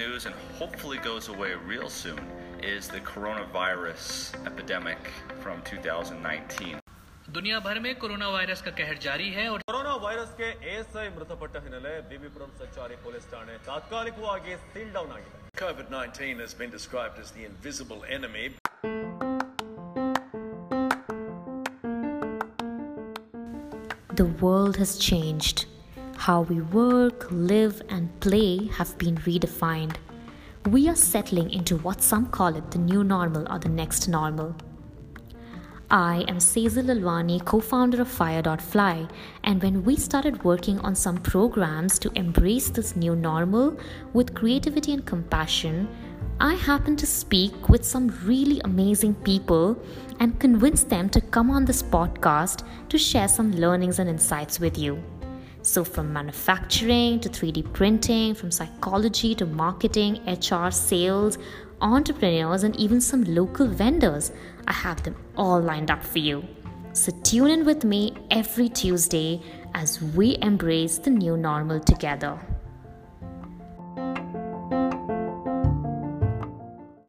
news and hopefully goes away real soon is the coronavirus epidemic from 2019. दुनिया भर में corona virus का कहर जारी है और ಕೊರೋನಾ ವೈರಸ್ಗೆ ಎಎಸ್ಐ ಮೃತಪಟ್ಟ ಹಿನ್ನೆಲೆ ಬಿಬಿಪುರಂ ಸಂಚಾರಿ ಪೊಲೀಸ್ ಠಾಣೆ ತಾತ್ಕಾಲಿಕವಾಗಿ ಸೀಲ್ ಡೌನ್ ಆಗಿದೆ COVID 19 has been described as the invisible enemy. The world has changed. How we work, live, and play have been redefined. We are settling into what some call it the new normal or the next normal. I am Sezil Lalwani, co founder of Fire.fly, and when we started working on some programs to embrace this new normal with creativity and compassion, I happened to speak with some really amazing people and convince them to come on this podcast to share some learnings and insights with you. So, from manufacturing to 3D printing, from psychology to marketing, HR, sales, entrepreneurs, and even some local vendors, I have them all lined up for you. So, tune in with me every Tuesday as we embrace the new normal together.